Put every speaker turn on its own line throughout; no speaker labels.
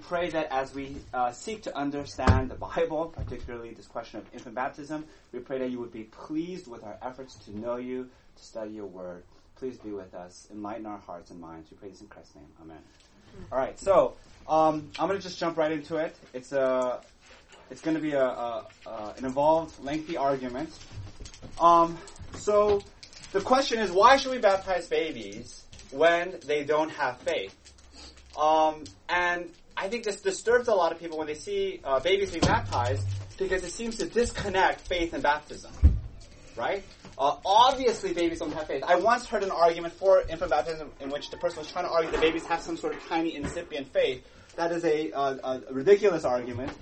pray that as we uh, seek to understand the Bible, particularly this question of infant baptism, we pray that you would be pleased with our efforts to know you, to study your word. Please be with us, enlighten our hearts and minds. We pray this in Christ's name. Amen. All right, so um, I'm going to just jump right into it. It's a, it's going to be a, a, a, an involved, lengthy argument. Um, so the question is, why should we baptize babies when they don't have faith? Um, and I think this disturbs a lot of people when they see uh, babies being baptized because it seems to disconnect faith and baptism, right? Uh, obviously, babies don't have faith. I once heard an argument for infant baptism in which the person was trying to argue that babies have some sort of tiny incipient faith. That is a, a ridiculous argument.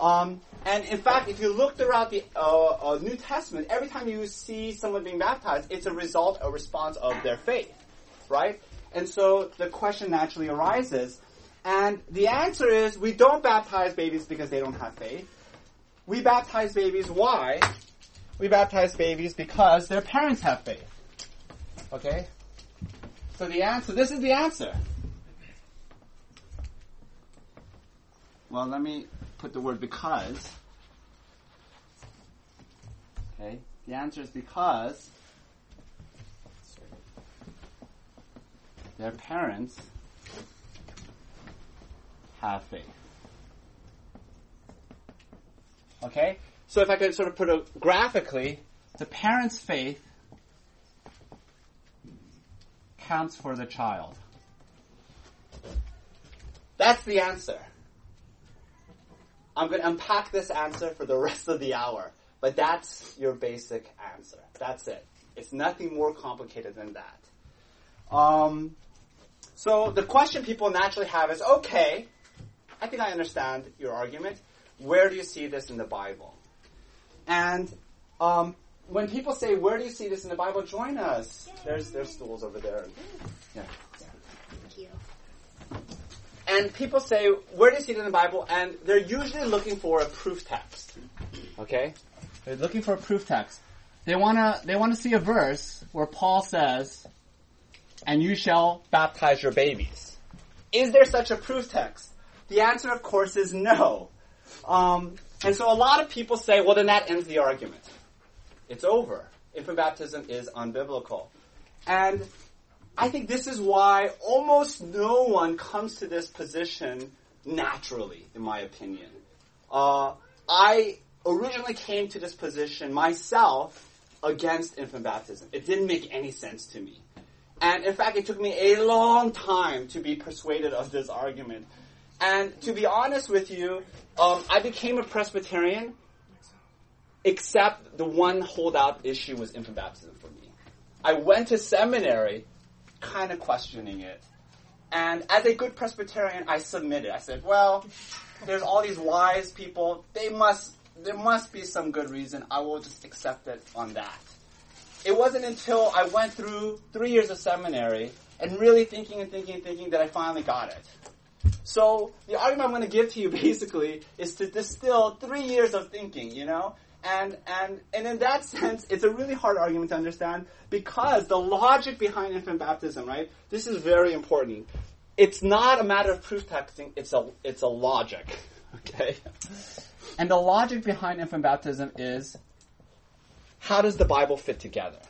Um, and in fact, if you look throughout the uh, uh, New Testament, every time you see someone being baptized, it's a result, a response of their faith, right? And so the question naturally arises, and the answer is we don't baptize babies because they don't have faith. We baptize babies why? We baptize babies because their parents have faith. Okay? So the answer, this is the answer. Well, let me put the word because. Okay? The answer is because their parents have faith. Okay? So if I could sort of put it graphically, the parent's faith counts for the child. That's the answer. I'm going to unpack this answer for the rest of the hour, but that's your basic answer. That's it. It's nothing more complicated than that. Um, so the question people naturally have is, okay, I think I understand your argument. Where do you see this in the Bible? And um, when people say, "Where do you see this in the Bible?" Join us. There's there's stools over there. Yeah. yeah. Thank you. And people say, "Where do you see it in the Bible?" And they're usually looking for a proof text. Okay, they're looking for a proof text. They wanna they wanna see a verse where Paul says, and you shall baptize your babies. Is there such a proof text? The answer, of course, is no. Um, and so a lot of people say, well, then that ends the argument. It's over. Infant baptism is unbiblical. And I think this is why almost no one comes to this position naturally, in my opinion. Uh, I originally came to this position myself against infant baptism. It didn't make any sense to me. And in fact, it took me a long time to be persuaded of this argument. And to be honest with you, um, I became a Presbyterian, except the one holdout issue was infant baptism for me. I went to seminary kind of questioning it. And as a good Presbyterian, I submitted. I said, well, there's all these wise people. They must, there must be some good reason. I will just accept it on that it wasn't until I went through three years of seminary and really thinking and thinking and thinking that I finally got it. So the argument I'm going to give to you basically is to distill three years of thinking, you know? And, and, and in that sense, it's a really hard argument to understand because the logic behind infant baptism, right? This is very important. It's not a matter of proof texting, it's a, it's a logic. Okay? And the logic behind infant baptism is how does the Bible fit together?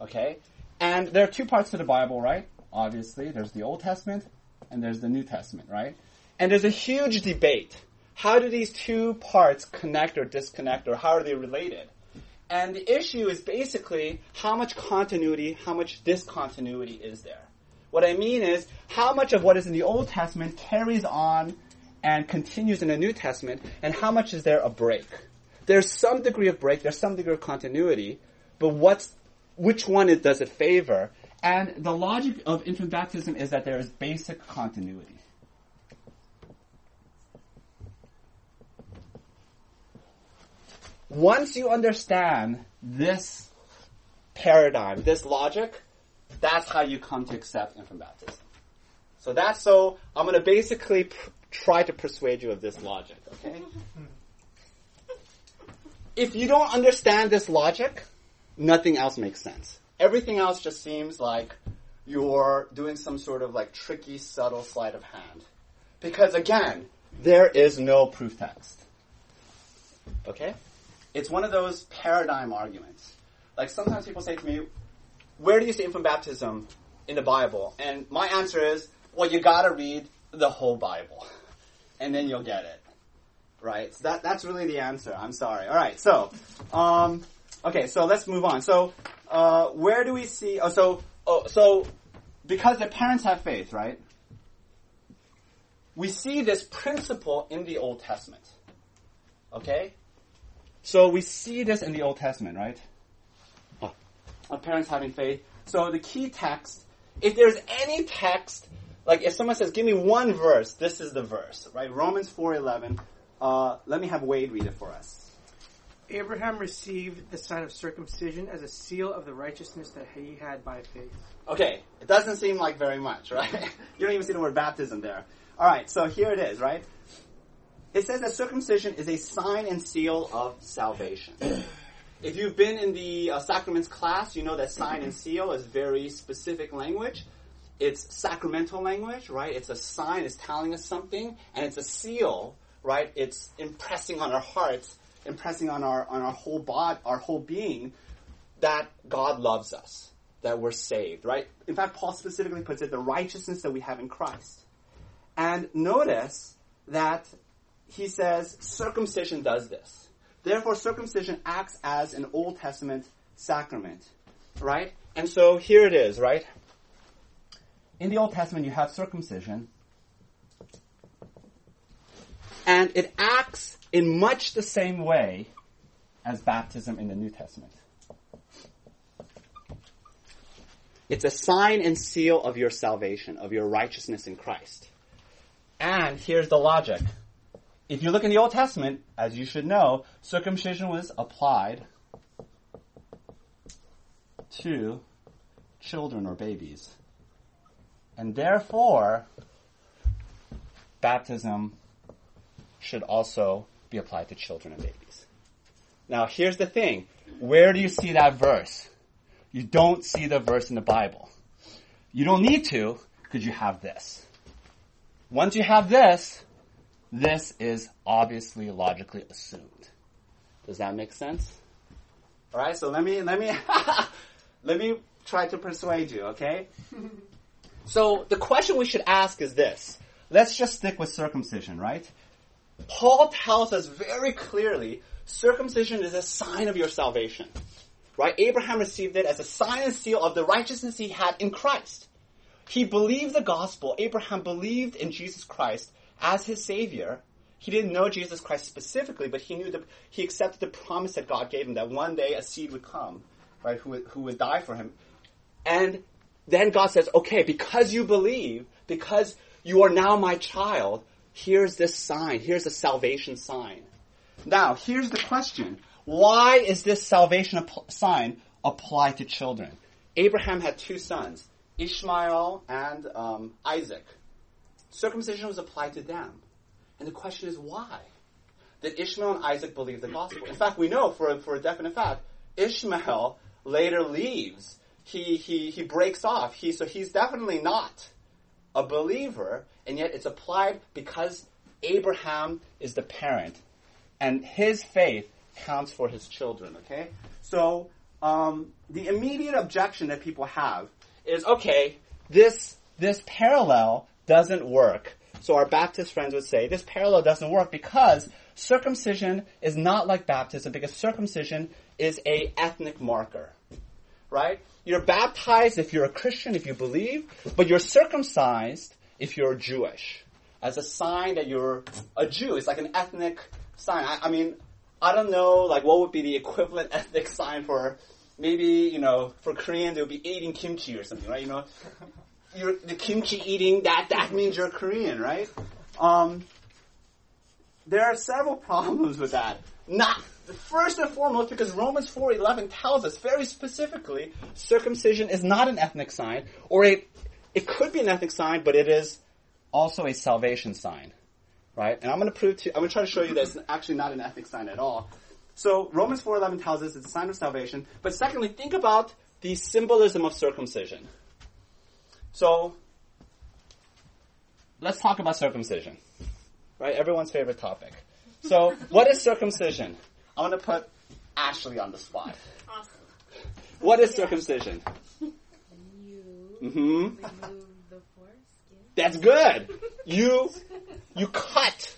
Okay? And there are two parts to the Bible, right? Obviously, there's the Old Testament and there's the New Testament, right? And there's a huge debate. How do these two parts connect or disconnect or how are they related? And the issue is basically how much continuity, how much discontinuity is there. What I mean is how much of what is in the Old Testament carries on and continues in the New Testament, and how much is there a break? there's some degree of break, there's some degree of continuity, but what's, which one it, does it favor? And the logic of infant baptism is that there is basic continuity. Once you understand this paradigm, this logic, that's how you come to accept infant baptism. So that's so, I'm going to basically pr- try to persuade you of this logic, okay? if you don't understand this logic, nothing else makes sense. Everything else just seems like you're doing some sort of like tricky, subtle sleight of hand. Because again, there is no proof text. Okay? It's one of those paradigm arguments. Like sometimes people say to me, where do you see infant baptism in the Bible? And my answer is, well, you gotta read the whole Bible. And then you'll get it. Right? So that, that's really the answer. I'm sorry. Alright, so, um, okay, so let's move on. So, uh, where do we see, oh, so, oh, so, because the parents have faith, right? We see this principle in the Old Testament. Okay? So we see this in the Old Testament, right? Of parents having faith. So the key text, if there's any text, like if someone says, give me one verse, this is the verse, right? Romans 4.11. Uh, let me have Wade read it for us.
Abraham received the sign of circumcision as a seal of the righteousness that he had by faith.
Okay, it doesn't seem like very much, right? you don't even see the word baptism there. Alright, so here it is, right? It says that circumcision is a sign and seal of salvation. if you've been in the uh, sacraments class, you know that sign and seal is very specific language. It's sacramental language, right? It's a sign, it's telling us something, and it's a seal, right? It's impressing on our hearts, impressing on our on our whole body, our whole being, that God loves us, that we're saved, right? In fact, Paul specifically puts it the righteousness that we have in Christ. And notice that he says circumcision does this. Therefore, circumcision acts as an Old Testament sacrament, right? And so here it is, right? In the Old Testament, you have circumcision, and it acts in much the same way as baptism in the New Testament. It's a sign and seal of your salvation, of your righteousness in Christ. And here's the logic. If you look in the Old Testament, as you should know, circumcision was applied to children or babies. And therefore, baptism should also be applied to children and babies. Now, here's the thing. Where do you see that verse? You don't see the verse in the Bible. You don't need to because you have this. Once you have this, this is obviously logically assumed. Does that make sense? All right, so let me let me let me try to persuade you, okay? so the question we should ask is this. Let's just stick with circumcision, right? Paul tells us very clearly circumcision is a sign of your salvation. Right? Abraham received it as a sign and seal of the righteousness he had in Christ. He believed the gospel. Abraham believed in Jesus Christ as his savior. He didn't know Jesus Christ specifically, but he knew that he accepted the promise that God gave him that one day a seed would come, right, who who would die for him. And then God says, okay, because you believe, because you are now my child, here's this sign. Here's a salvation sign. Now, here's the question. Why is this salvation sign applied to children? Abraham had two sons. Ishmael and um, Isaac. Circumcision was applied to them. And the question is why? Did Ishmael and Isaac believe the gospel? In fact, we know for, for a definite fact, Ishmael later leaves. He, he, he breaks off. He, so he's definitely not a believer, and yet it's applied because Abraham is the parent, and his faith counts for his children, okay? So, um, the immediate objection that people have is okay, this, this parallel doesn't work. So our Baptist friends would say this parallel doesn't work because circumcision is not like baptism because circumcision is a ethnic marker. Right? You're baptized if you're a Christian, if you believe, but you're circumcised if you're Jewish. As a sign that you're a Jew. It's like an ethnic sign. I, I mean, I don't know, like, what would be the equivalent ethnic sign for maybe, you know, for Koreans, it would be eating kimchi or something, right? You know, you're the kimchi eating, that, that means you're Korean, right? Um, there are several problems with that. Not, first and foremost, because Romans 4.11 tells us very specifically, circumcision is not an ethnic sign, or it, it could be an ethnic sign, but it is also a salvation sign. Right? And I'm going to prove to, I'm going to try to show you that it's actually not an ethnic sign at all. So Romans 4.11 tells us it's a sign of salvation. But secondly, think about the symbolism of circumcision. So, let's talk about circumcision. Right? Everyone's favorite topic. So, what is circumcision? I want to put Ashley on the spot.
Awesome.
What is circumcision?
You
hmm
remove the foreskin.
That's good. You you cut.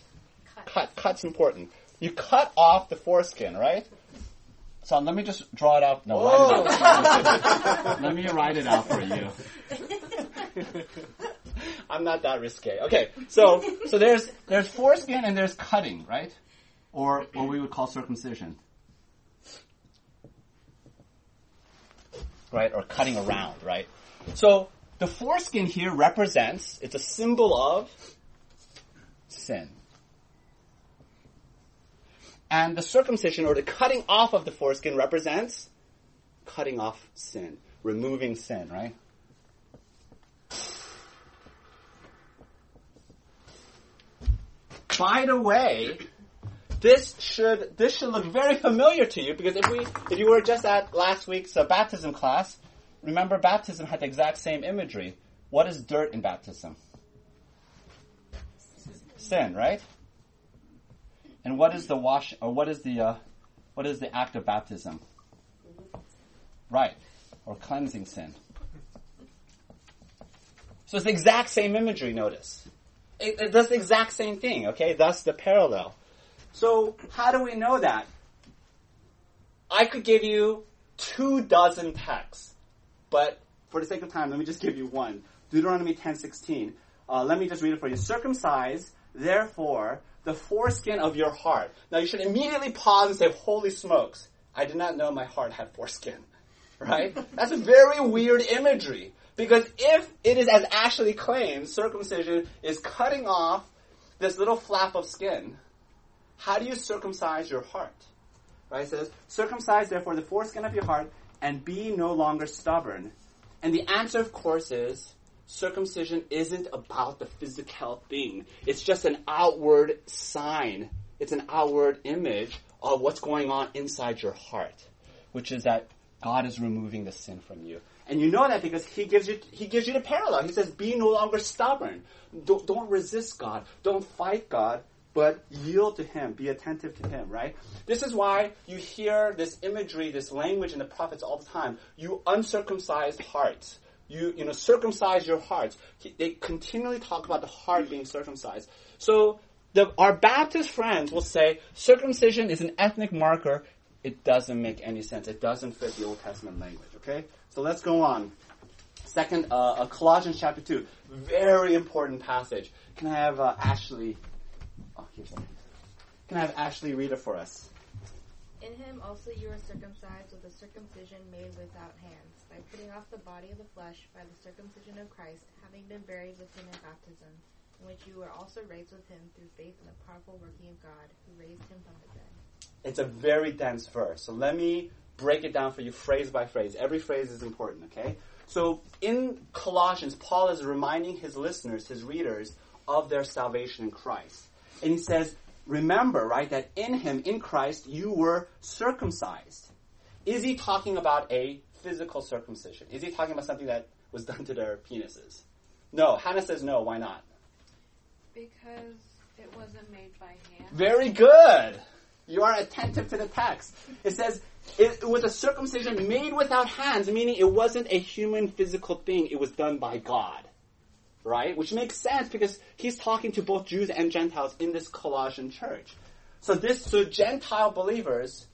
Cut.
Cut. Cut's important. You cut off the foreskin, right? So let me just draw it out. No, it out. let me write it out for you. I'm not that risque. Okay, so so there's there's foreskin and there's cutting, right? Or what we would call circumcision. Right? Or cutting around, right? So the foreskin here represents, it's a symbol of sin. And the circumcision or the cutting off of the foreskin represents cutting off sin, removing sin, right? By the way, this should this should look very familiar to you because if we if you were just at last week's uh, baptism class, remember baptism had the exact same imagery. What is dirt in baptism? Sin, right? And what is the wash or what is the uh, what is the act of baptism? Right, or cleansing sin. So it's the exact same imagery. Notice it, it does the exact same thing. Okay, thus the parallel. So how do we know that? I could give you two dozen texts, but for the sake of time, let me just give you one. Deuteronomy 10:16. Uh, let me just read it for you. Circumcise, therefore, the foreskin of your heart. Now you should immediately pause and say, "Holy smokes! I did not know my heart had foreskin." Right? That's a very weird imagery because if it is as Ashley claims, circumcision is cutting off this little flap of skin. How do you circumcise your heart? Right? It says, circumcise therefore the foreskin of your heart and be no longer stubborn. And the answer, of course, is circumcision isn't about the physical thing. It's just an outward sign. It's an outward image of what's going on inside your heart, which is that God is removing the sin from you. And you know that because he gives you he gives you the parallel. He says, "Be no longer stubborn. Don't, don't resist God. Don't fight God, but yield to Him. Be attentive to Him." Right? This is why you hear this imagery, this language in the prophets all the time. You uncircumcised hearts. You you know circumcise your hearts. They continually talk about the heart being circumcised. So the, our Baptist friends will say circumcision is an ethnic marker. It doesn't make any sense. It doesn't fit the Old Testament language. Okay, so let's go on. Second, uh, uh, Colossians chapter two, very important passage. Can I have uh, Ashley? Can I have Ashley read it for us?
In him also you are circumcised with a circumcision made without hands, by putting off the body of the flesh by the circumcision of Christ, having been buried with him in baptism, in which you were also raised with him through faith in the powerful working of God, who raised him from the dead.
It's a very dense verse. So let me break it down for you phrase by phrase. Every phrase is important, okay? So in Colossians, Paul is reminding his listeners, his readers, of their salvation in Christ. And he says, remember, right, that in him, in Christ, you were circumcised. Is he talking about a physical circumcision? Is he talking about something that was done to their penises? No. Hannah says no. Why not?
Because it wasn't made by hand.
Very good. You are attentive to the text. It says it was a circumcision made without hands, meaning it wasn't a human physical thing. It was done by God. Right? Which makes sense because he's talking to both Jews and Gentiles in this Colossian church. So this, so Gentile believers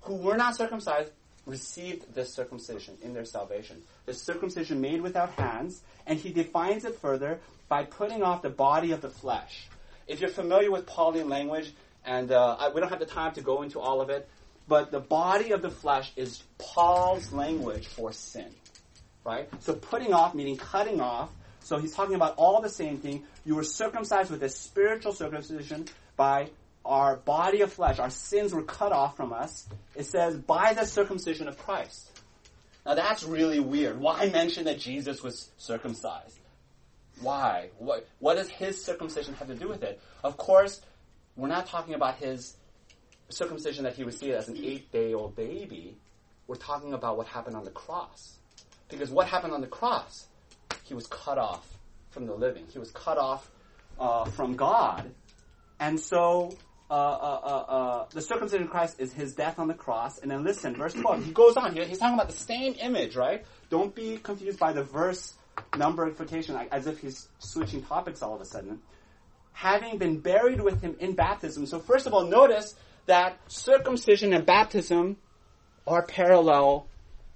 who were not circumcised received this circumcision in their salvation. The circumcision made without hands, and he defines it further by putting off the body of the flesh. If you're familiar with Pauline language, and uh, I, we don't have the time to go into all of it, but the body of the flesh is Paul's language for sin, right? So putting off meaning cutting off. So he's talking about all the same thing. You were circumcised with a spiritual circumcision by our body of flesh. Our sins were cut off from us. It says by the circumcision of Christ. Now that's really weird. Why mention that Jesus was circumcised? Why? What, what does his circumcision have to do with it? Of course, we're not talking about his circumcision that he received as an eight day old baby. We're talking about what happened on the cross. Because what happened on the cross? He was cut off from the living. He was cut off uh, from God. And so uh, uh, uh, uh, the circumcision of Christ is his death on the cross. And then listen, verse 12, he goes on. He, he's talking about the same image, right? Don't be confused by the verse numberification, like, as if he's switching topics all of a sudden. Having been buried with him in baptism. So first of all, notice that circumcision and baptism are parallel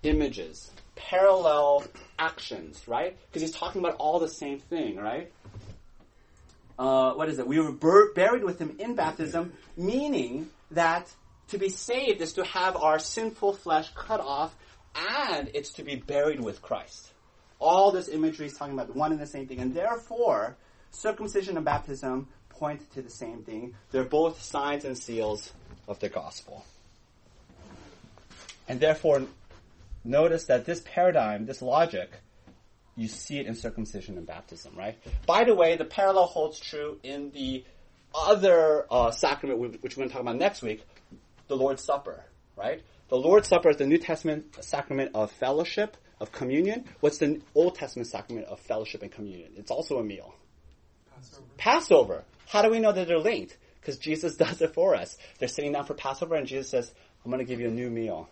images, parallel actions, right? Because he's talking about all the same thing, right? uh, what is it? We were bur- buried with him in baptism, meaning that to be saved is to have our sinful flesh cut off, and it's to be buried with Christ. All this imagery is talking about one and the same thing, and therefore, circumcision and baptism point to the same thing. They're both signs and seals of the gospel. And therefore, notice that this paradigm, this logic, you see it in circumcision and baptism, right? By the way, the parallel holds true in the other uh, sacrament, which we're going to talk about next week, the Lord's Supper, right? The Lord's Supper is the New Testament sacrament of fellowship, of communion. What's the Old Testament sacrament of fellowship and communion? It's also a meal.
Passover.
Passover. How do we know that they're linked? Because Jesus does it for us. They're sitting down for Passover, and Jesus says, I'm going to give you a new meal.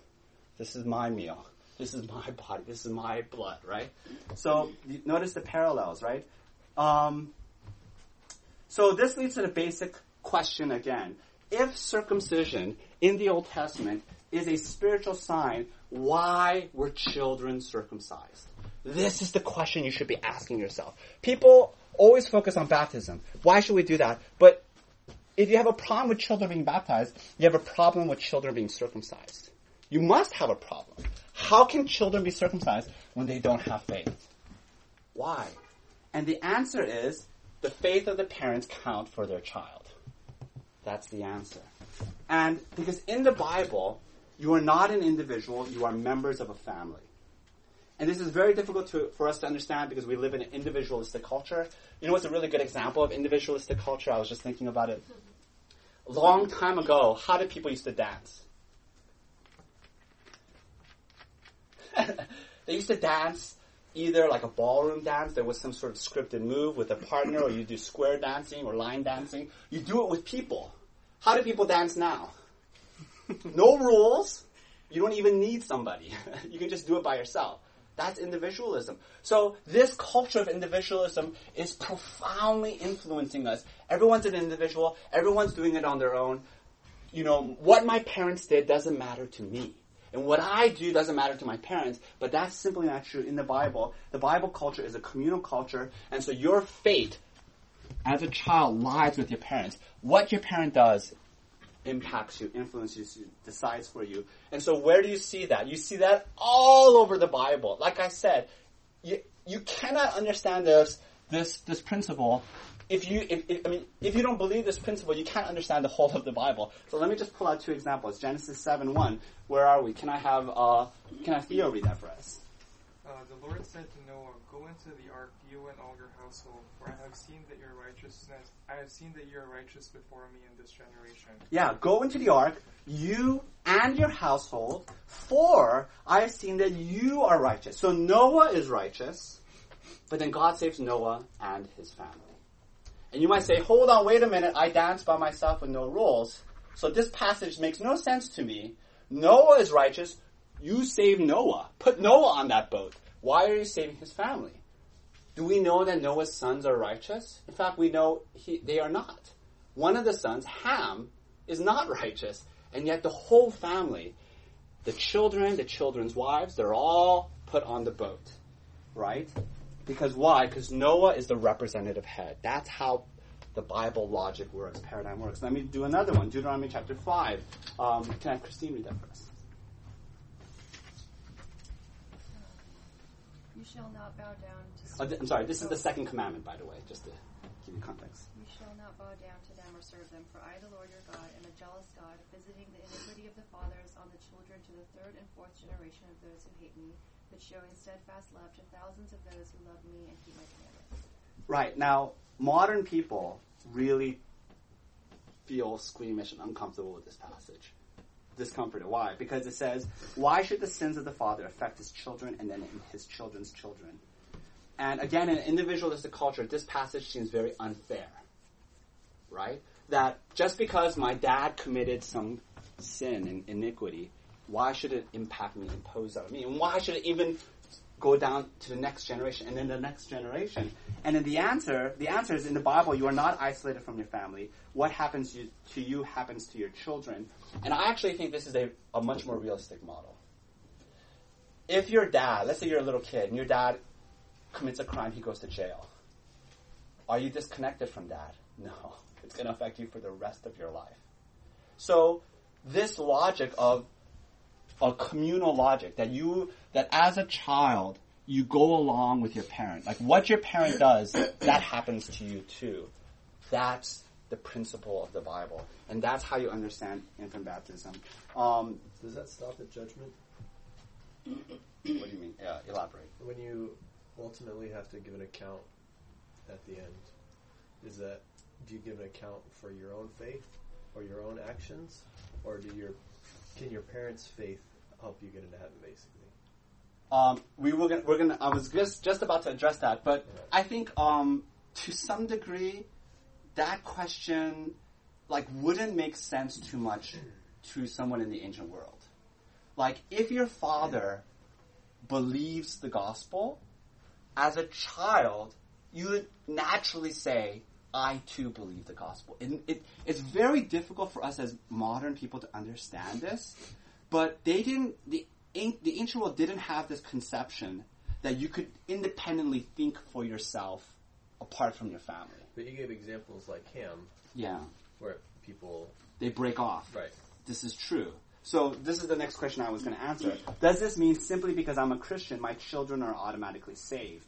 This is my meal. This is my body. This is my blood, right? So notice the parallels, right? Um, so this leads to the basic question again. If circumcision in the Old Testament is a spiritual sign, why were children circumcised? This is the question you should be asking yourself. People always focus on baptism. Why should we do that? But if you have a problem with children being baptized, you have a problem with children being circumcised. You must have a problem. How can children be circumcised when they don't have faith? Why? And the answer is the faith of the parents count for their child. That's the answer. And because in the Bible, you are not an individual, you are members of a family. And this is very difficult to, for us to understand because we live in an individualistic culture. You know what's a really good example of individualistic culture? I was just thinking about it. Long time ago, how did people used to dance? they used to dance either like a ballroom dance, there was some sort of scripted move with a partner, or you do square dancing or line dancing. You do it with people. How do people dance now? no rules. You don't even need somebody. you can just do it by yourself. That's individualism. So this culture of individualism is profoundly influencing us. Everyone's an individual. Everyone's doing it on their own. You know, what my parents did doesn't matter to me. And what I do doesn't matter to my parents, but that's simply not true in the Bible. The Bible culture is a communal culture, and so your fate as a child lies with your parents. What your parent does impacts you, influences you, decides for you. And so where do you see that? You see that all over the Bible. Like I said, you, you cannot understand this, this, this principle if you, if, if, I mean, if you don't believe this principle, you can't understand the whole of the Bible. So let me just pull out two examples. Genesis 7 1. Where are we? Can I have, uh, can I Theo read that for us?
Uh, the Lord said to Noah, Go into the ark, you and all your household, for I have seen that your righteousness, I have seen that you are righteous before me in this generation.
Yeah, go into the ark, you and your household, for I have seen that you are righteous. So Noah is righteous, but then God saves Noah and his family. And you might say, hold on, wait a minute, I dance by myself with no rules. So this passage makes no sense to me. Noah is righteous. You save Noah. Put Noah on that boat. Why are you saving his family? Do we know that Noah's sons are righteous? In fact, we know he, they are not. One of the sons, Ham, is not righteous. And yet the whole family, the children, the children's wives, they're all put on the boat. Right? Because why? Because Noah is the representative head. That's how the Bible logic works, paradigm works. Let me do another one. Deuteronomy chapter 5. Um, can I have Christine read that for us?
You shall not bow down to.
Oh, th- I'm sorry, this is the second commandment, by the way, just to give you context.
You shall not bow down to them or serve them, for I, the Lord your God, am a jealous God, visiting the iniquity of the fathers on the children to the third and fourth generation of those who hate me, but showing steadfast love to thousands of those who love me and keep my commandments.
Right, now, modern people really feel squeamish and uncomfortable with this passage. Discomforted. Why? Because it says, Why should the sins of the father affect his children and then his children's children? And again, in an individualistic culture, this passage seems very unfair. Right? That just because my dad committed some sin and iniquity, why should it impact me, impose on me? And why should it even go down to the next generation and then the next generation? And then the answer, the answer is in the Bible, you are not isolated from your family. What happens you, to you happens to your children. And I actually think this is a, a much more realistic model. If your dad, let's say you're a little kid, and your dad commits a crime, he goes to jail. Are you disconnected from dad? No. It's going to affect you for the rest of your life. So, this logic of a communal logic that you, that as a child, you go along with your parent. Like what your parent does, that happens to you too. That's the principle of the Bible. And that's how you understand infant baptism. Um,
Does that stop at judgment?
what do you mean? Yeah, elaborate.
When you ultimately have to give an account at the end, is that do you give an account for your own faith or your own actions, or do your can your parents' faith help you get into heaven, basically?
Um, we were gonna, we're gonna. I was just just about to address that, but I think um, to some degree, that question like wouldn't make sense too much to someone in the ancient world. Like if your father believes the gospel, as a child, you would naturally say, "I too believe the gospel." And it, it's very difficult for us as modern people to understand this, but they didn't. The the ancient world didn't have this conception that you could independently think for yourself apart from your family.
But you gave examples like him.
Yeah,
where people
they break off.
right.
This is true. So this is the next question I was going to answer. Does this mean simply because I'm a Christian, my children are automatically saved?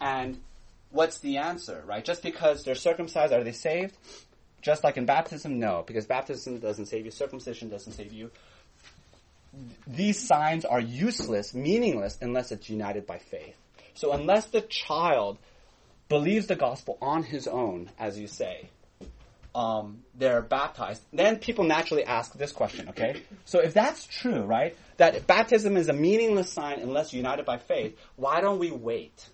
And what's the answer, right? Just because they're circumcised, are they saved? Just like in baptism, no, because baptism doesn't save you, circumcision doesn't save you. These signs are useless, meaningless, unless it's united by faith. So unless the child believes the gospel on his own, as you say, um, they're baptized, then people naturally ask this question, okay? So if that's true, right, that baptism is a meaningless sign unless united by faith, why don't we wait?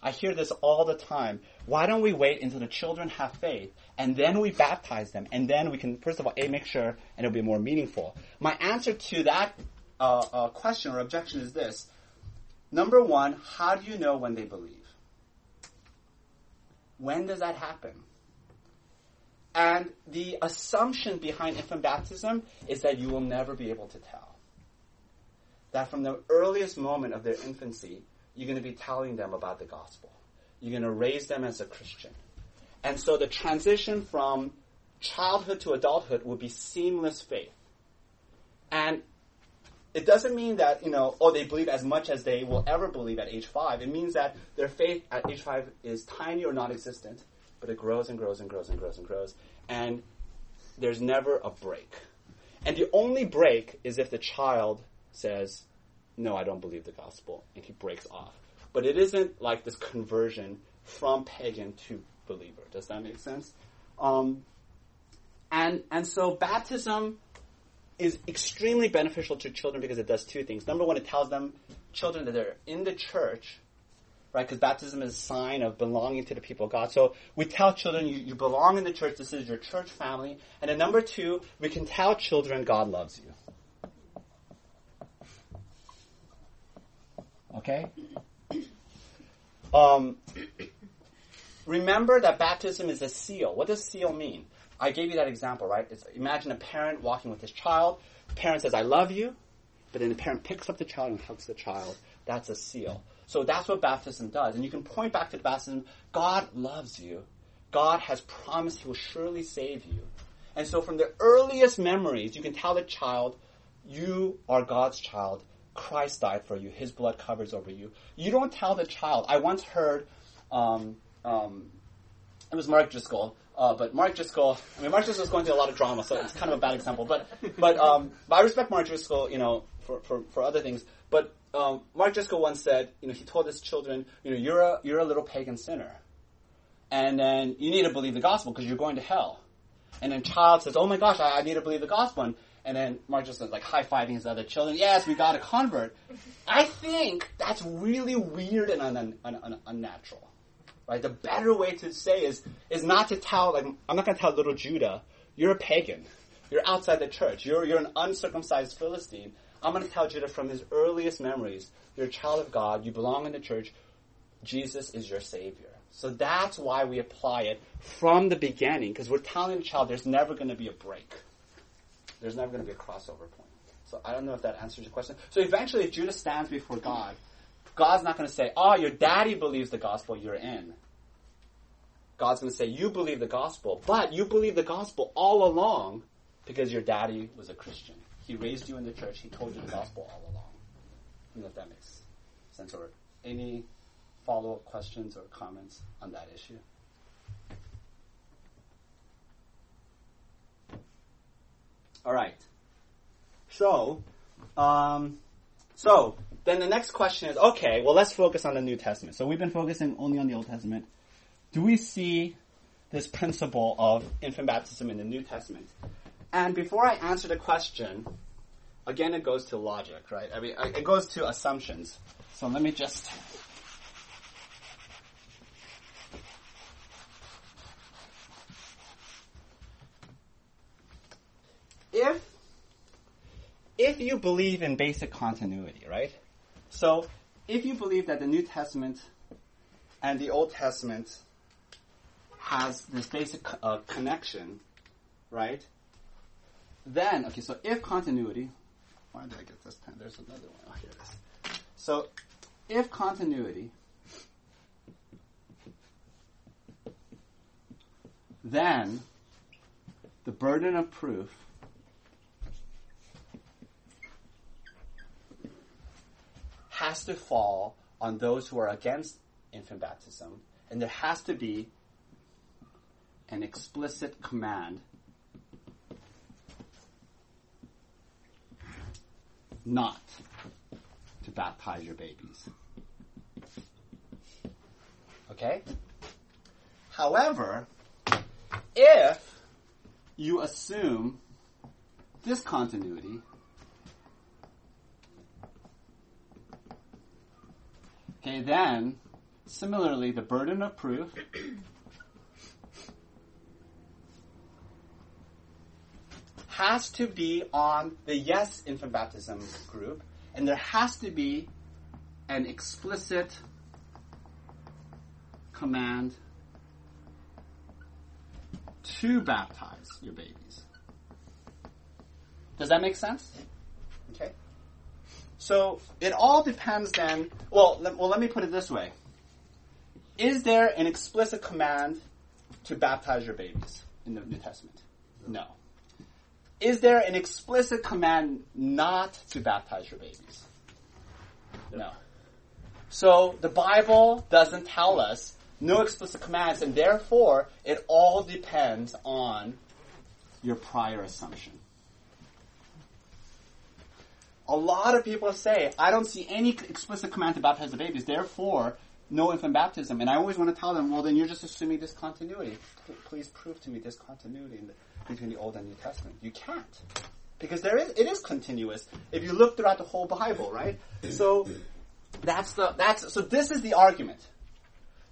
I hear this all the time. Why don't we wait until the children have faith and then we baptize them and then we can, first of all, A, make sure and it'll be more meaningful. My answer to that uh, uh, question or objection is this. Number one, how do you know when they believe? When does that happen? And the assumption behind infant baptism is that you will never be able to tell. That from the earliest moment of their infancy, you're going to be telling them about the gospel. You're going to raise them as a Christian. And so the transition from childhood to adulthood will be seamless faith. And it doesn't mean that, you know, oh, they believe as much as they will ever believe at age five. It means that their faith at age five is tiny or non existent, but it grows and grows and grows and grows and grows. And there's never a break. And the only break is if the child says, no, I don't believe the gospel, and he breaks off. But it isn't like this conversion from pagan to believer. Does that make sense? Um, and and so baptism is extremely beneficial to children because it does two things. Number one, it tells them children that they're in the church, right? Because baptism is a sign of belonging to the people of God. So we tell children you, you belong in the church. This is your church family. And then number two, we can tell children God loves you. Okay? Um, remember that baptism is a seal. What does seal mean? I gave you that example, right? It's, imagine a parent walking with his child. The parent says, I love you. But then the parent picks up the child and hugs the child. That's a seal. So that's what baptism does. And you can point back to the baptism. God loves you. God has promised he will surely save you. And so from the earliest memories, you can tell the child, you are God's child. Christ died for you. His blood covers over you. You don't tell the child. I once heard, um, um, it was Mark Driscoll, uh, but Mark Driscoll, I mean, Mark Driscoll is going through a lot of drama, so it's kind of a bad example. But, but, um, but I respect Mark Driscoll, you know, for, for, for other things. But um, Mark Driscoll once said, you know, he told his children, you know, you're a, you're a little pagan sinner. And then you need to believe the gospel because you're going to hell. And then child says, oh my gosh, I, I need to believe the gospel. And, and then Mark just says, like high fiving his other children. Yes, we got a convert. I think that's really weird and un- un- un- unnatural. Right? The better way to say is is not to tell like I'm not going to tell little Judah, you're a pagan. You're outside the church. You're you're an uncircumcised Philistine. I'm going to tell Judah from his earliest memories, you're a child of God, you belong in the church. Jesus is your savior. So that's why we apply it from the beginning, because we're telling the child there's never going to be a break. There's never going to be a crossover point. So I don't know if that answers your question. So eventually, if Judah stands before God, God's not going to say, oh, your daddy believes the gospel, you're in. God's going to say, you believe the gospel, but you believe the gospel all along because your daddy was a Christian. He raised you in the church. He told you the gospel all along. I don't know if that makes sense. Or any follow-up questions or comments on that issue? All right. So, um, so then the next question is, okay, well, let's focus on the New Testament. So we've been focusing only on the Old Testament. Do we see this principle of infant baptism in the New Testament? And before I answer the question, again, it goes to logic, right? I mean, it goes to assumptions. So let me just if if you believe in basic continuity, right? So if you believe that the New Testament and the Old Testament has this basic uh, connection, right? Then, okay, so if continuity, why did I get this pen? There's another one. Oh, here it is. So if continuity, then the burden of proof has to fall on those who are against infant baptism, and there has to be an explicit command not to baptize your babies. Okay? However, if you assume discontinuity, Okay, then, similarly, the burden of proof has to be on the yes infant baptism group, and there has to be an explicit command to baptize your babies. Does that make sense? So it all depends then. Well, let, well, let me put it this way: Is there an explicit command to baptize your babies in the New Testament? No. Is there an explicit command not to baptize your babies? No. So the Bible doesn't tell us no explicit commands, and therefore it all depends on your prior assumption a lot of people say, I don't see any explicit command to baptize the babies, therefore, no infant baptism. And I always want to tell them, well, then you're just assuming discontinuity. Please prove to me discontinuity the, between the Old and New Testament. You can't. Because there is, it is continuous. If you look throughout the whole Bible, right? So, that's the, that's, so this is the argument.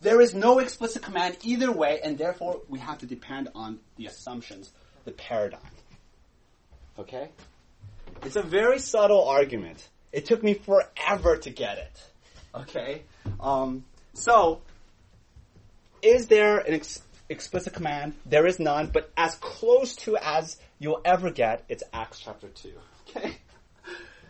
There is no explicit command either way, and therefore we have to depend on the assumptions, the paradigm. Okay? It's a very subtle argument. It took me forever to get it. Okay? Um, so, is there an ex- explicit command? There is none, but as close to as you'll ever get, it's Acts chapter 2. Okay?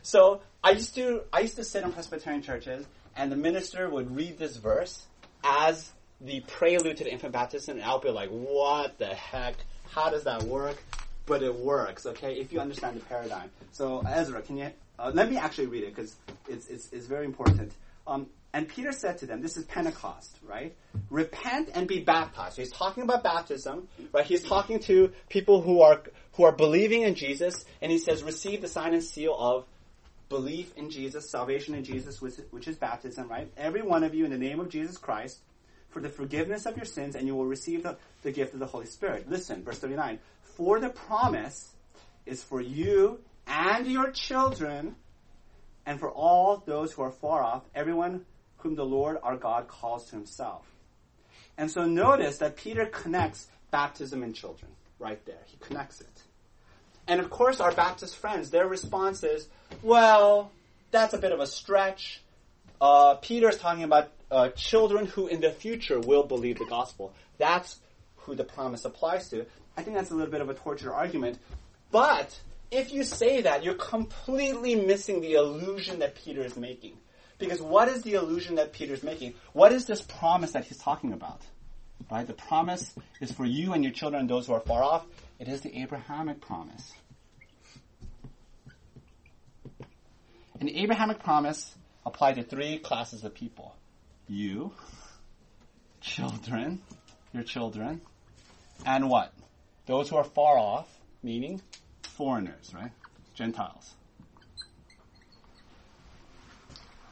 So, I used to, I used to sit in Presbyterian churches, and the minister would read this verse as the prelude to the infant baptism, and I'll be like, what the heck? How does that work? But it works, okay, if you understand the paradigm. So, Ezra, can you, uh, let me actually read it because it's, it's, it's, very important. Um, and Peter said to them, this is Pentecost, right? Repent and be baptized. So he's talking about baptism, right? He's talking to people who are, who are believing in Jesus, and he says, receive the sign and seal of belief in Jesus, salvation in Jesus, which, which is baptism, right? Every one of you in the name of Jesus Christ, for the forgiveness of your sins, and you will receive the, the gift of the Holy Spirit. Listen, verse 39. For the promise is for you and your children, and for all those who are far off, everyone whom the Lord our God calls to himself. And so notice that Peter connects baptism and children right there. He connects it. And of course, our Baptist friends, their response is, well, that's a bit of a stretch. Uh, Peter is talking about uh, children who in the future will believe the gospel. That's who the promise applies to. I think that's a little bit of a tortured argument. But if you say that, you're completely missing the allusion that Peter is making. Because what is the allusion that Peter is making? What is this promise that he's talking about? Right? The promise is for you and your children and those who are far off. It is the Abrahamic promise. And the Abrahamic promise applied to three classes of people. You, children, your children, and what? Those who are far off, meaning foreigners, right? Gentiles.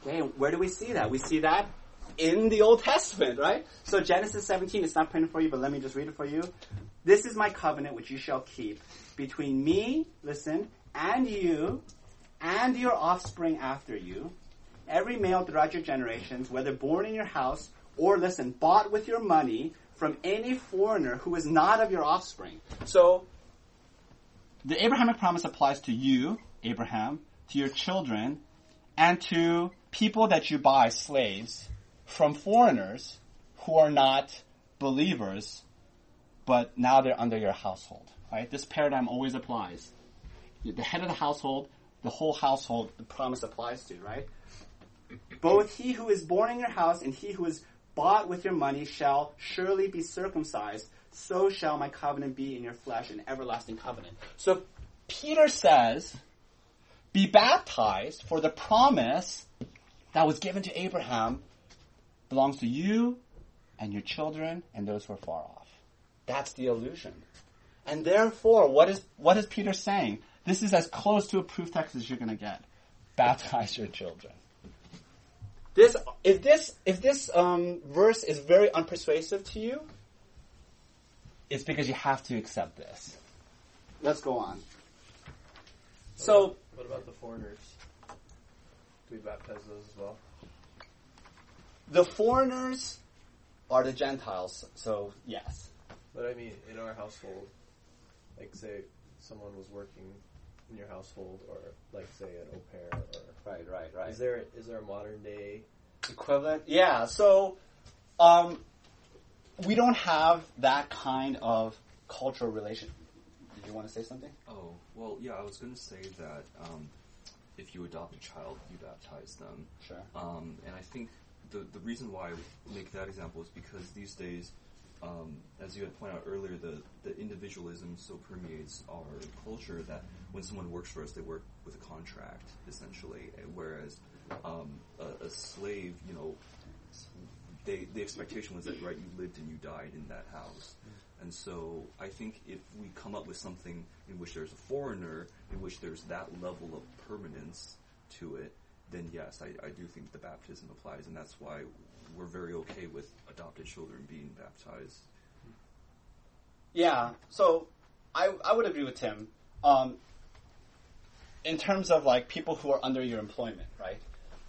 Okay, where do we see that? We see that in the Old Testament, right? So Genesis 17, it's not printed for you, but let me just read it for you. This is my covenant which you shall keep between me, listen, and you, and your offspring after you, every male throughout your generations, whether born in your house or, listen, bought with your money from any foreigner who is not of your offspring. So, the Abrahamic promise applies to you, Abraham, to your children, and to people that you buy slaves from foreigners who are not believers, but now they're under your household. Right? This paradigm always applies. The head of the household, the whole household, the promise applies to, right? Both he who is born in your house and he who is bought with your money shall surely be circumcised. So shall my covenant be in your flesh, an everlasting covenant. So Peter says, be baptized for the promise that was given to Abraham belongs to you and your children and those who are far off. That's the allusion. And therefore, what is, what is Peter saying? This is as close to a proof text as you're going to get. Baptize your children. This, if this, if this um, verse is very unpersuasive to you, it's because you have to accept this. Let's go on. So,
What about the foreigners? Do we baptize those as well?
the foreigners are the Gentiles, so yes.
But I mean, in our household, like say someone was working in your household, or like say an au pair, or
Right, right, right.
is there is there a modern day?
equivalent? Yeah. So, um, we don't have that kind of cultural relation. Did you want to say something?
Oh, well, yeah, I was going to say that um, if you adopt a child, you baptize them.
Sure.
Um, and I think the, the reason why I make that example is because these days, um, as you had pointed out earlier, the, the individualism so permeates our culture that when someone works for us, they work with a contract, essentially. Whereas um, a, a slave, you know, they, the expectation was that, right, you lived and you died in that house. And so I think if we come up with something in which there's a foreigner, in which there's that level of permanence to it, then yes, I, I do think the baptism applies, and that's why we're very okay with adopted children being baptized.
Yeah. So, I I would agree with Tim. Um, in terms of like people who are under your employment, right?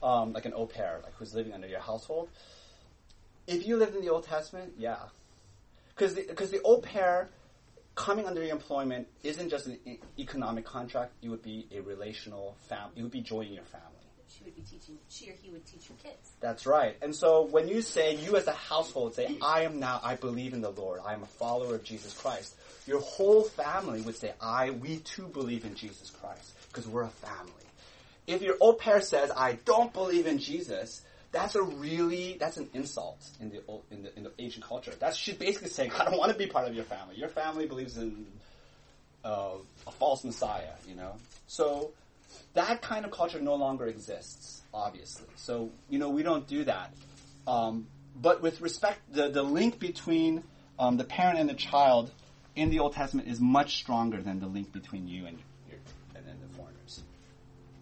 Um, like an au pair, like who's living under your household. If you lived in the Old Testament, yeah, because because the, au pair coming under your employment isn't just an economic contract; it would be a relational family. It would be joining your family.
She would be teaching, she or he would teach your kids.
That's right. And so when you say, you as a household say, I am now, I believe in the Lord, I am a follower of Jesus Christ, your whole family would say, I, we too believe in Jesus Christ, because we're a family. If your au pair says, I don't believe in Jesus, that's a really, that's an insult in the, old- in the, in the Asian culture. That's she's basically saying, I don't want to be part of your family. Your family believes in uh, a false messiah, you know? So, that kind of culture no longer exists, obviously. So, you know, we don't do that. Um, but with respect, the, the link between um, the parent and the child in the Old Testament is much stronger than the link between you and your, and then the foreigners.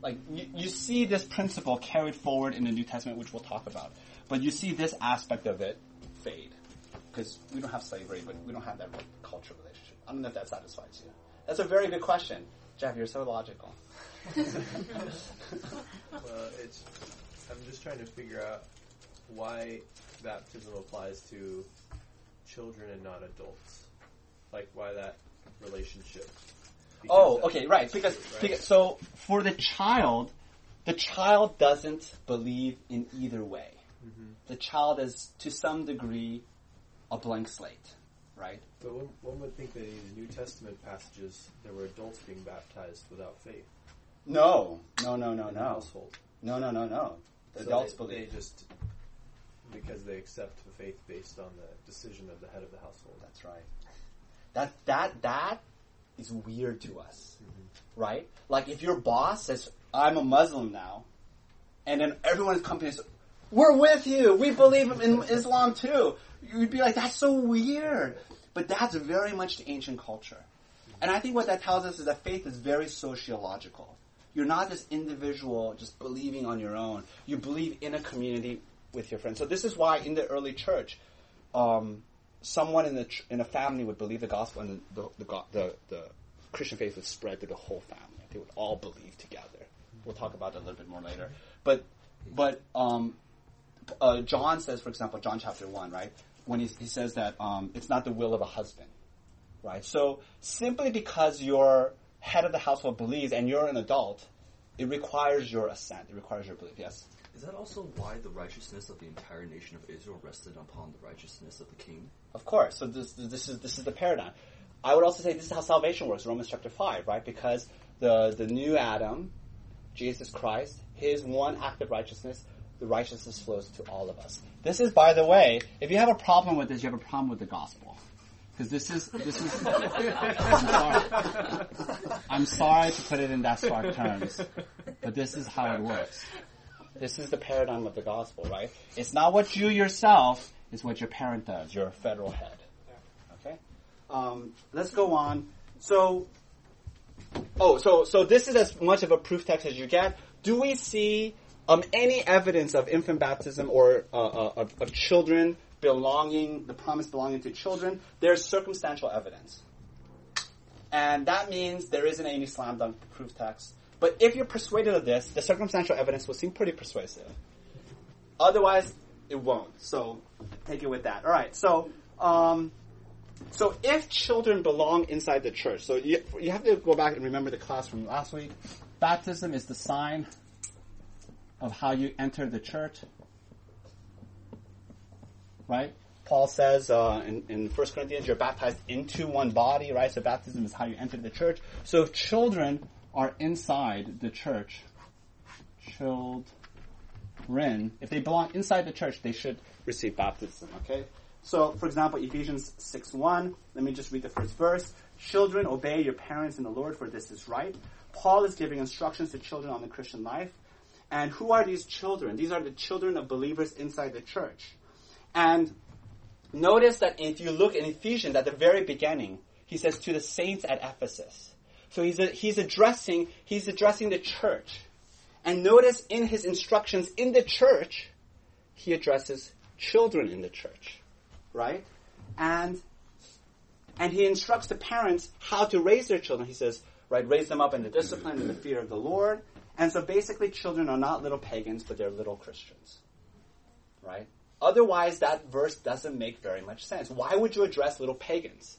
Like, you, you see this principle carried forward in the New Testament, which we'll talk about. But you see this aspect of it fade. Because we don't have slavery, but we don't have that cultural relationship. I don't know if that satisfies you. That's a very good question. Jeff, you're so logical.
Well, it's. I'm just trying to figure out why baptism applies to children and not adults? Like why that relationship?
Oh, okay, right. Because,
right?
because so for the child, the child doesn't believe in either way.
Mhm.
The child is to some degree a blank slate, right?
But one, one would think that in the New Testament passages there were adults being baptized without faith
No, no, no, no,
in the
no,
household.
no, no, no, no. The
So
adults
they,
believe.
They just because they accept the faith based on the decision of the head of the household.
That's right. That that that is weird to us, mm-hmm. right? Like if your boss says, "I'm a Muslim now," and then everyone in the company says, "We're with you. We believe in Islam too." You'd be like, "That's so weird," but that's very much the ancient culture, and I think what that tells us is that faith is very sociological. You're not this individual just believing on your own. You believe in a community with your friends. So this is why in the early church, um, someone in the ch- in a family would believe the gospel, and the the, go- the the Christian faith would spread to the whole family. They would all believe together. We'll talk about that a little bit more later. But but um, uh, John says, for example, John chapter one, right? When he, he says that um, it's not the will of a husband, right? So simply because your head of the household believes and you're an adult, it requires your assent. It requires your belief. Yes.
Is that also why the righteousness of the entire nation of Israel rested upon the righteousness of the king?
Of course. So this this is this is the paradigm. I would also say this is how salvation works. Romans chapter five, right? Because the the new Adam, Jesus Christ, his one act of righteousness, the righteousness flows to all of us. This is, by the way, if you have a problem with this, you have a problem with the gospel. Because this is this is. I'm sorry. I'm sorry to put it in that stark terms, but this is how it works. This is the paradigm of the gospel, right? It's not what you yourself, it's what your parent does, your federal head. Okay? Um, let's go on. So, oh, so, so this is as much of a proof text as you get. Do we see um, any evidence of infant baptism or uh, uh, of, of children belonging, the promise belonging to children? There's circumstantial evidence. And that means there isn't any slam dunk proof text. But if you're persuaded of this, the circumstantial evidence will seem pretty persuasive. Otherwise, it won't. So take it with that. All right. So, um, so if children belong inside the church, so you, you have to go back and remember the class from last week. Baptism is the sign of how you enter the church. Right? Paul says uh, in, in 1 Corinthians, you're baptized into one body, right? So baptism is how you enter the church. So if children are inside the church, children, if they belong inside the church, they should receive baptism, okay? So, for example, Ephesians 6 1, let me just read the first verse. Children, obey your parents in the Lord, for this is right. Paul is giving instructions to children on the Christian life. And who are these children? These are the children of believers inside the church. And notice that if you look in Ephesians at the very beginning, he says to the saints at Ephesus. So he's, a, he's addressing, he's addressing the church. And notice in his instructions in the church, he addresses children in the church. Right? And, and he instructs the parents how to raise their children. He says, right, raise them up in the discipline and the fear of the Lord. And so basically children are not little pagans, but they're little Christians. Right? Otherwise, that verse doesn't make very much sense. Why would you address little pagans?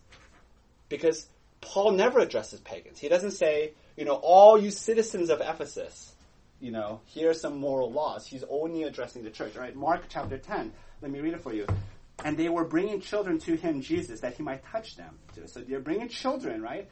Because Paul never addresses pagans. He doesn't say, you know, all you citizens of Ephesus, you know, here are some moral laws. He's only addressing the church. Right, Mark chapter 10. Let me read it for you. And they were bringing children to him, Jesus, that he might touch them. So they're bringing children, right?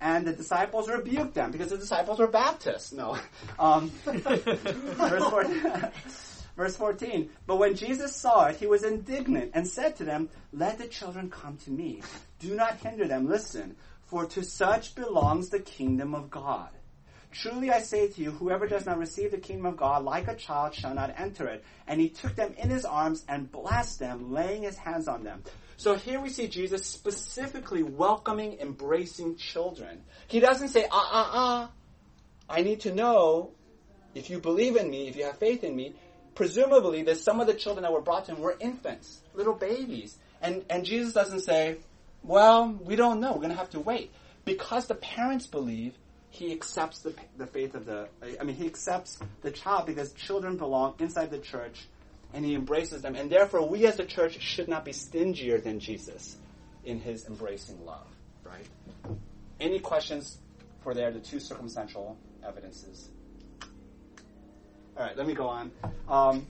And the disciples rebuked them because the disciples were Baptists. No. Um, verse 14. But when Jesus saw it, he was indignant and said to them, Let the children come to me. Do not hinder them. Listen, for to such belongs the kingdom of God. Truly I say to you, whoever does not receive the kingdom of God like a child shall not enter it. And he took them in his arms and blessed them, laying his hands on them. So here we see Jesus specifically welcoming, embracing children. He doesn't say, ah, ah, ah, I need to know if you believe in me, if you have faith in me. Presumably, that some of the children that were brought to him were infants, little babies. And, and Jesus doesn't say, well, we don't know. We're going to have to wait. Because the parents believe, he accepts the, the faith of the, I mean, he accepts the child because children belong inside the church and he embraces them. And therefore, we as a church should not be stingier than Jesus in his embracing love, right? Any questions for there, the two circumstantial evidences? All right, let me go on. Um,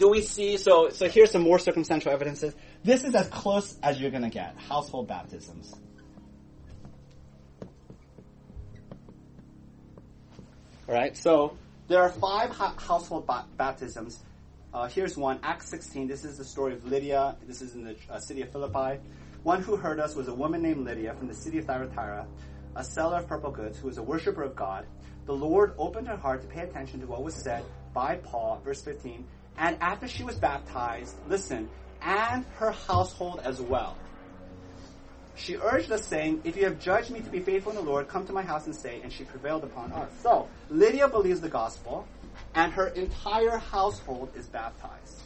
do we see, so, so here's some more circumstantial evidences. This is as close as you're going to get. Household baptisms. All right, so there are five ha- household ba- baptisms. Uh, here's one, Acts 16. This is the story of Lydia. This is in the uh, city of Philippi. One who heard us was a woman named Lydia from the city of Thyatira, a seller of purple goods who was a worshiper of God. The Lord opened her heart to pay attention to what was said by Paul, verse 15. And after she was baptized, listen, and her household as well. She urged us, saying, If you have judged me to be faithful in the Lord, come to my house and stay. And she prevailed upon us. So, Lydia believes the gospel, and her entire household is baptized.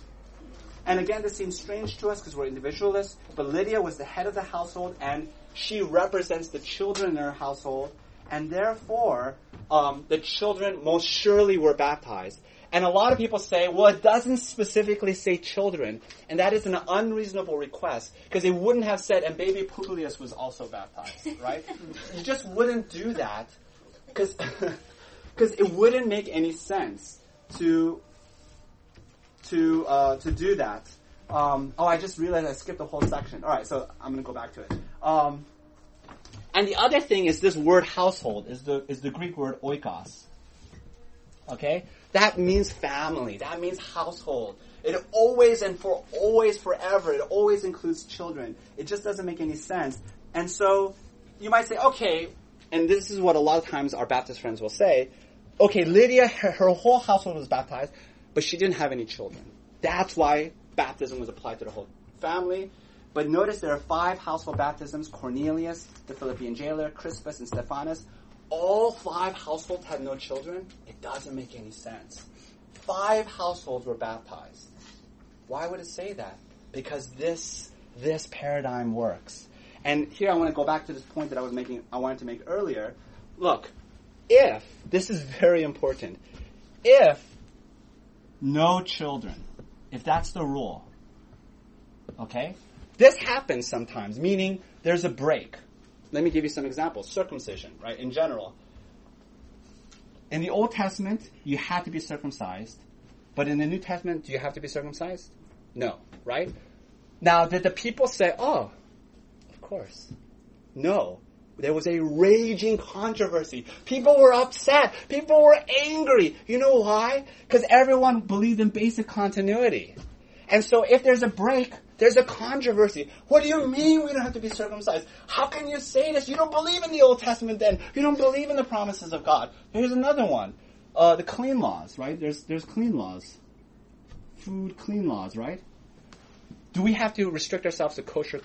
And again, this seems strange to us because we're individualists, but Lydia was the head of the household, and she represents the children in her household, and therefore, um, the children most surely were baptized. And a lot of people say, well, it doesn't specifically say children, and that is an unreasonable request because it wouldn't have said, and baby Publius was also baptized, right? you just wouldn't do that because because it wouldn't make any sense to to uh, to do that. Um, oh, I just realized I skipped the whole section. All right, so I'm going to go back to it. Um, and the other thing is this word household is the is the Greek word oikos. Okay, that means family. That means household. It always and for always forever. It always includes children. It just doesn't make any sense. And so you might say, okay, and this is what a lot of times our Baptist friends will say. Okay, Lydia, her, her whole household was baptized, but she didn't have any children. That's why baptism was applied to the whole family. But notice there are five household baptisms Cornelius, the Philippian jailer, Crispus, and Stephanas. All five households had no children. It doesn't make any sense. Five households were baptized. Why would it say that? Because this, this paradigm works. And here I want to go back to this point that I was making, I wanted to make earlier. Look, if, this is very important, if no children, if that's the rule, okay? This happens sometimes, meaning there's a break. Let me give you some examples. Circumcision, right, in general. In the Old Testament, you had to be circumcised, but in the New Testament, do you have to be circumcised? No, right? Now, did the people say, oh, of course. No. There was a raging controversy. People were upset. People were angry. You know why? Because everyone believed in basic continuity. And so if there's a break, there's a controversy. What do you mean we don't have to be circumcised? How can you say this? You don't believe in the Old Testament then. You don't believe in the promises of God. Here's another one. Uh, the clean laws, right? There's, there's clean laws. Food clean laws, right? Do we have to restrict ourselves to kosher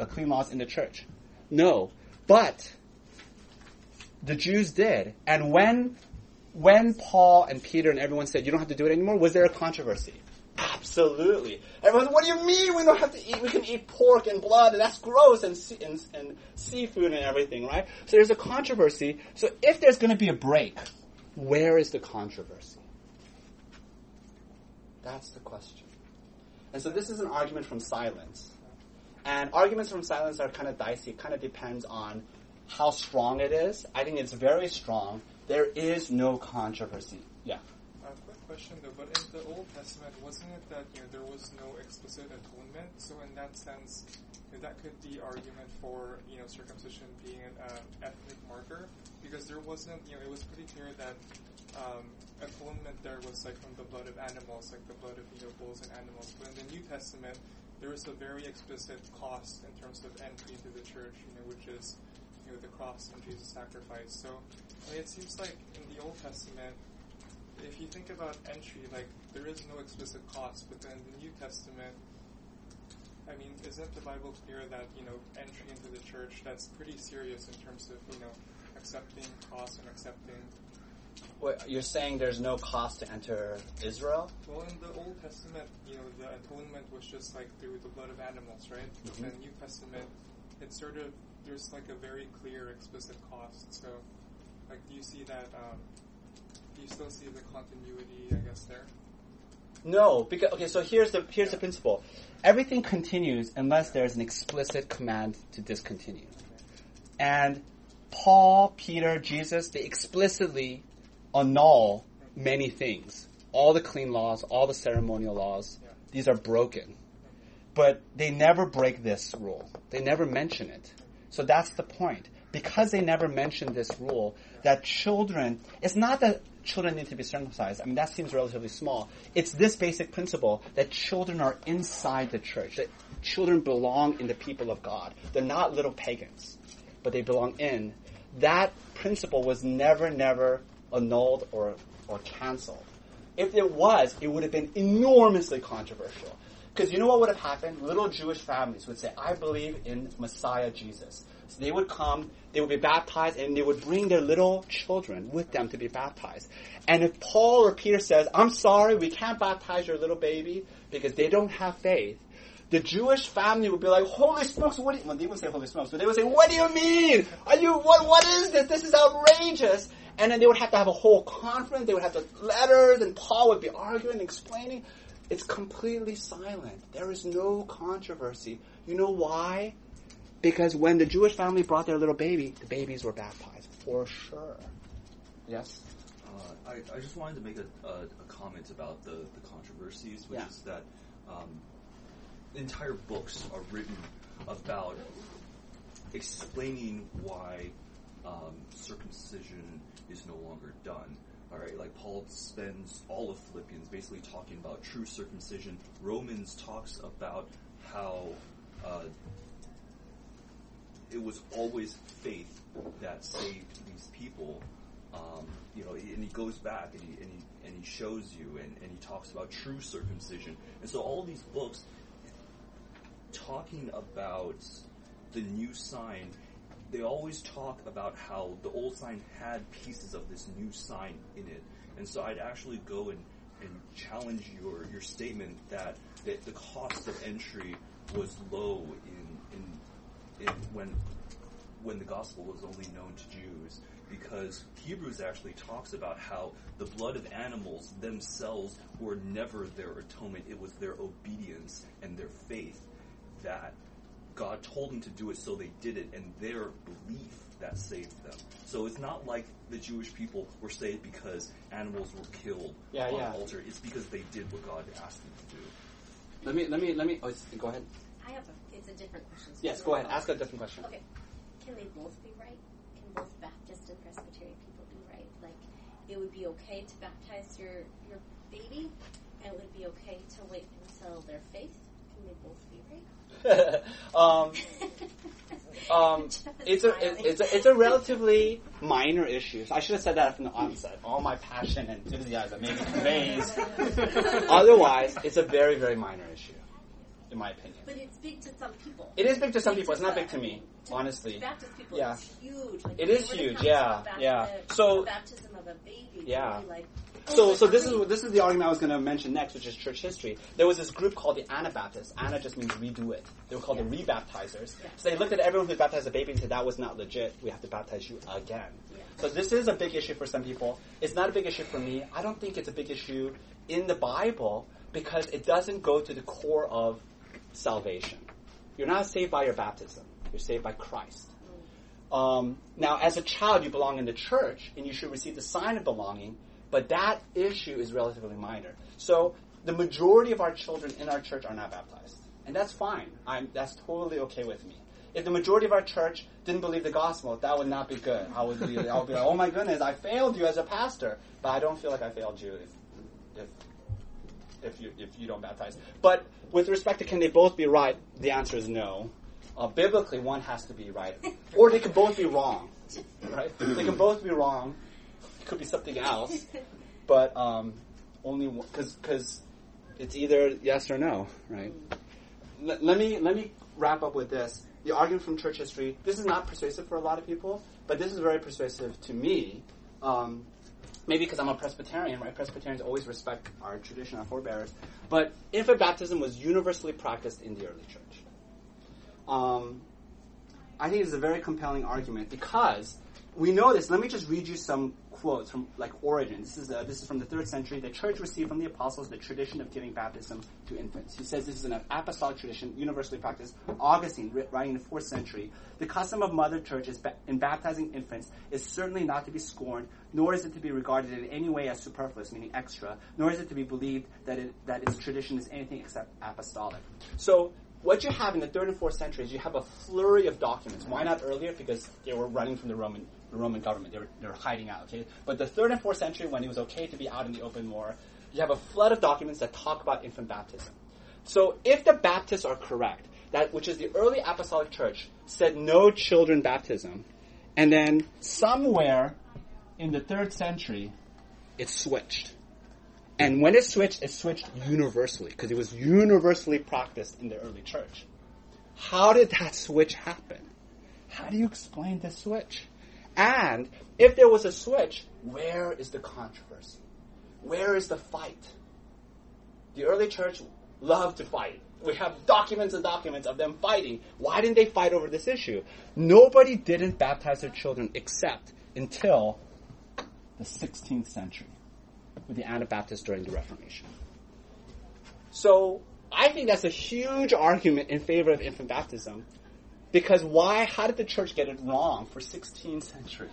uh, clean laws in the church? No. But the Jews did. And when when Paul and Peter and everyone said you don't have to do it anymore, was there a controversy? Absolutely. Everyone, what do you mean we don't have to eat? We can eat pork and blood, and that's gross, and, and, and seafood and everything, right? So there's a controversy. So if there's going to be a break, where is the controversy? That's the question. And so this is an argument from silence. And arguments from silence are kind of dicey. It kind of depends on how strong it is. I think it's very strong. There is no controversy. Yeah.
Uh, quick question though, but in the Old Testament, wasn't it that you know there was no explicit atonement? So in that sense, you know, that could be argument for you know circumcision being an uh, ethnic marker because there wasn't you know it was pretty clear that um, atonement there was like from the blood of animals, like the blood of you know bulls and animals. But in the New Testament, there is a very explicit cost in terms of entry into the church, you know, which is you know the cross and Jesus' sacrifice. So I mean, it seems like in the Old Testament if you think about entry, like there is no explicit cost, but then the New Testament, I mean, isn't the Bible clear that you know entry into the church that's pretty serious in terms of you know accepting cost and accepting.
What, you're saying there's no cost to enter Israel?
Well, in the Old Testament, you know, the atonement was just like through the blood of animals, right?
Mhm.
in the New Testament, it's sort of there's like a very clear explicit cost. So, like, do you see that? Um, do you still see the continuity? I guess there.
No, because okay. So here's the here's the principle. Everything continues unless there's an explicit command to discontinue. And Paul, Peter, Jesus, they explicitly annul many things. All the clean laws, all the ceremonial laws, these are broken. But they never break this rule. They never mention it. So that's the point. Because they never mention this rule, that children, it's not that children need to be circumcised. I mean, that seems relatively small. It's this basic principle that children are inside the church, that children belong in the people of God. They're not little pagans, but they belong in. That principle was never, never annulled or, or canceled. If it was, it would have been enormously controversial. Because you know what would have happened? Little Jewish families would say, I believe in Messiah Jesus. So they would come, they would be baptized, and they would bring their little children with them to be baptized. And if Paul or Peter says, I'm sorry, we can't baptize your little baby because they don't have faith, the Jewish family would be like, "Holy smokes! What?" Do you, well, they would say "Holy smokes," but they would say, "What do you mean? Are you what? What is this? This is outrageous!" And then they would have to have a whole conference. They would have to letters, and Paul would be arguing, explaining. It's completely silent. There is no controversy. You know why? Because when the Jewish family brought their little baby, the babies were baptized for sure. Yes.
Uh, I, I just wanted to make a, a, a comment about the, the controversies, which
Yeah.
is that um, entire books are written about explaining why um, circumcision is no longer done. All right, like Paul spends all of Philippians basically talking about true circumcision. Romans talks about how uh, it was always faith that saved these people. Um, you know, and he goes back and he and he, and he shows you and, and he talks about true circumcision. And so all these books talking about the new sign, they always talk about how the old sign had pieces of this new sign in it. And so I'd actually go and, and challenge your, your statement that, that the cost of entry was low in, in, in when when the gospel was only known to Jews because Hebrews actually talks about how the blood of animals themselves were never their atonement. It was their obedience and their faith that God told them to do it, so they did it, and their belief that saved them. So it's not like the Jewish people were saved because animals were killed
Yeah,
on
yeah.
the altar. It's because they did what God asked them to do.
Let me let me let me. Oh, go ahead.
I have a, it's a different question. so
Yes, go ahead. Ask a different question.
Okay. Can they both be right? Can both Baptist and Presbyterian people be right? Like, it would be okay to baptize your, your baby, and it would be okay to wait until their faith? Can they both be right?
um, um, it's a it- it's a it's a relatively minor issue. So I should have said that from the onset. All my passion and enthusiasm may be conveyed. Otherwise, it's a very very minor issue, in my opinion.
But it's big to some people.
It is big to some people. It's not big to me,
To
honestly.
Baptist people,
Yeah.
it's huge. Like,
It is
to
huge, yeah,
to
yeah.
the-
So-
baptism of a baby,
Yeah.
be like,
So, so this is this is the argument I was going to mention next, which is church history. There was this group called the Anabaptists. Anna just means redo it. They were called the rebaptizers.
Yeah.
So they looked at everyone who baptized a baby and said that was not legit. We have to baptize you again.
Yeah.
So this is a big issue for some people. It's not a big issue for me. I don't think it's a big issue in the Bible because it doesn't go to the core of salvation. You're not saved by your baptism. You're saved by Christ. Um, now, as a child, you belong in the church, and you should receive the sign of belonging. But that issue is relatively minor. So the majority of our children in our church are not baptized, and that's fine. I'm, that's totally okay with me. If the majority of our church didn't believe the gospel, that would not be good. I would be, I would be like, oh my goodness, I failed you as a pastor. But I don't feel like I failed you if, if if you if you don't baptize. But with respect to can they both be right, the answer is no. Uh, biblically, one has to be right, or they can both be wrong. Right? They can both be wrong. It could be something else, but um, only because because it's either yes or no, right? L- let me let me wrap up with this. The argument from church history. This is not persuasive for a lot of people, but this is very persuasive to me. Um, maybe because I'm a Presbyterian, right? Presbyterians always respect our tradition, our forebears. But infant baptism was universally practiced in the early church. Um, I think it's a very compelling argument because we know this. Let me just read you some quotes from like Origen. This is uh, this is from the third century. The church received from the apostles the tradition of giving baptism to infants. He says this is an apostolic tradition, universally practiced. Augustine, writing in the fourth century, the custom of Mother churches in baptizing infants is certainly not to be scorned, nor is it to be regarded in any way as superfluous, meaning extra, nor is it to be believed that it, that its tradition is anything except apostolic. So what you have in the third and fourth centuries, you have a flurry of documents. Why not earlier? Because they were running from the Roman the Roman government. They were they hiding out. Okay, but the third and fourth century, when it was okay to be out in the open more, you have a flood of documents that talk about infant baptism. So if the Baptists are correct, that which is the early apostolic church said no children baptism, and then somewhere in the third century, it switched. And when it switched, it switched universally because it was universally practiced in the early church. How did that switch happen? How do you explain the switch? And if there was a switch, where is the controversy? Where is the fight? The early church loved to fight. We have documents and documents of them fighting. Why didn't they fight over this issue? Nobody didn't baptize their children except until the 16th century with the Anabaptists during the Reformation. So I think that's a huge argument in favor of infant baptism because why? How did the church get it wrong for 16 centuries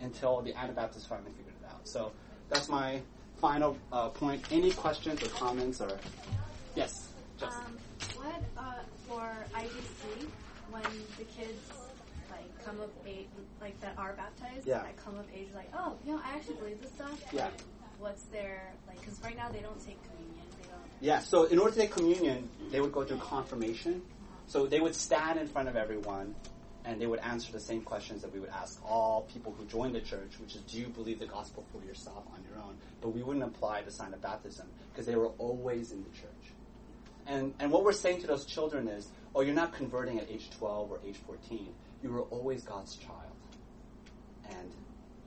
until the Anabaptists finally figured it out? So that's my final uh, point. Any questions or comments or yes? Justin.
Um, what uh, for IBC when the kids like come of age, like that are baptized,
Yeah.
that come of age, like oh, you know, I actually believe this stuff.
Yeah.
What's their like? Because right now they don't take communion. They don't.
Yeah, so in order to take communion, they would go through confirmation. So they would stand in front of everyone and they would answer the same questions that we would ask all people who join the church, which is, do you believe the gospel for yourself on your own? But we wouldn't apply the sign of baptism because they were always in the church. And, and what we're saying to those children is, oh, you're not converting at age 12 or age 14. You were always God's child. And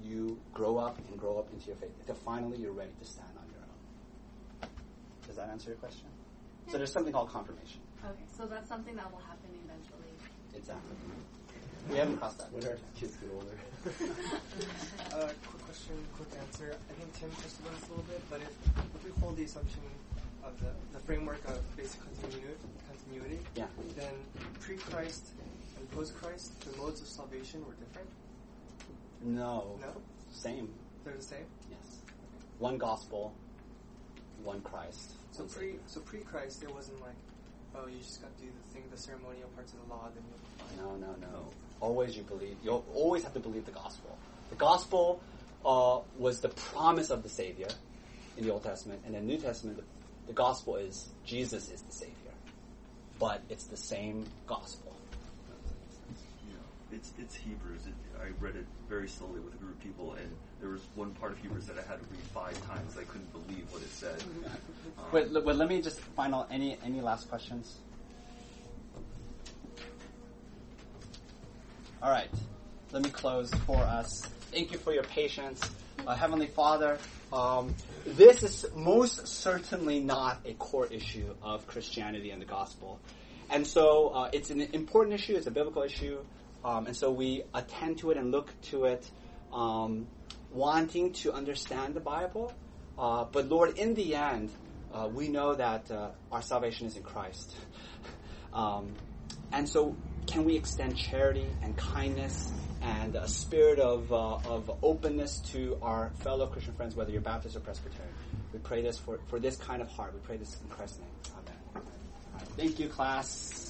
you grow up and grow up into your faith until finally you're ready to stand on your own. Does that answer your question? So there's something called confirmation.
Okay, so that's something that will happen eventually.
Exactly. We haven't crossed that.
When our kids get older.
Uh, quick question, quick answer. I think Tim touched on this a little bit, but if, if we hold the assumption of the, the framework of basic continuity, continuity
Yeah.
then pre-Christ and post-Christ, the modes of salvation were different?
No.
No?
Same.
They're the same?
Yes. One gospel, one Christ.
So
one
pre so pre Christ there wasn't like, oh, you just got to do the thing, the ceremonial parts of the law, then you'll.
No, no, no. Always you believe. You always have to believe the gospel. The gospel uh, was the promise of the Savior in the Old Testament, and in the New Testament, the, the gospel is Jesus is the Savior, but it's the same gospel.
It's it's Hebrews. It, I read it very slowly with a group of people, and there was one part of Hebrews that I had to read five times. I couldn't believe what it said. Um,
Wait, but let me just out any any last questions. All right, let me close for us. Thank you for your patience, uh, Heavenly Father. Um, this is most certainly not a core issue of Christianity and the gospel, and so uh, it's an important issue. It's a biblical issue, um, and so we attend to it and look to it, um, wanting to understand the Bible. Uh, but Lord, in the end, uh, we know that uh, our salvation is in Christ. um, and so, can we extend charity and kindness and a spirit of, uh, of openness to our fellow Christian friends, whether you're Baptist or Presbyterian? We pray this for, for this kind of heart. We pray this in Christ's name. Amen. Thank you, class.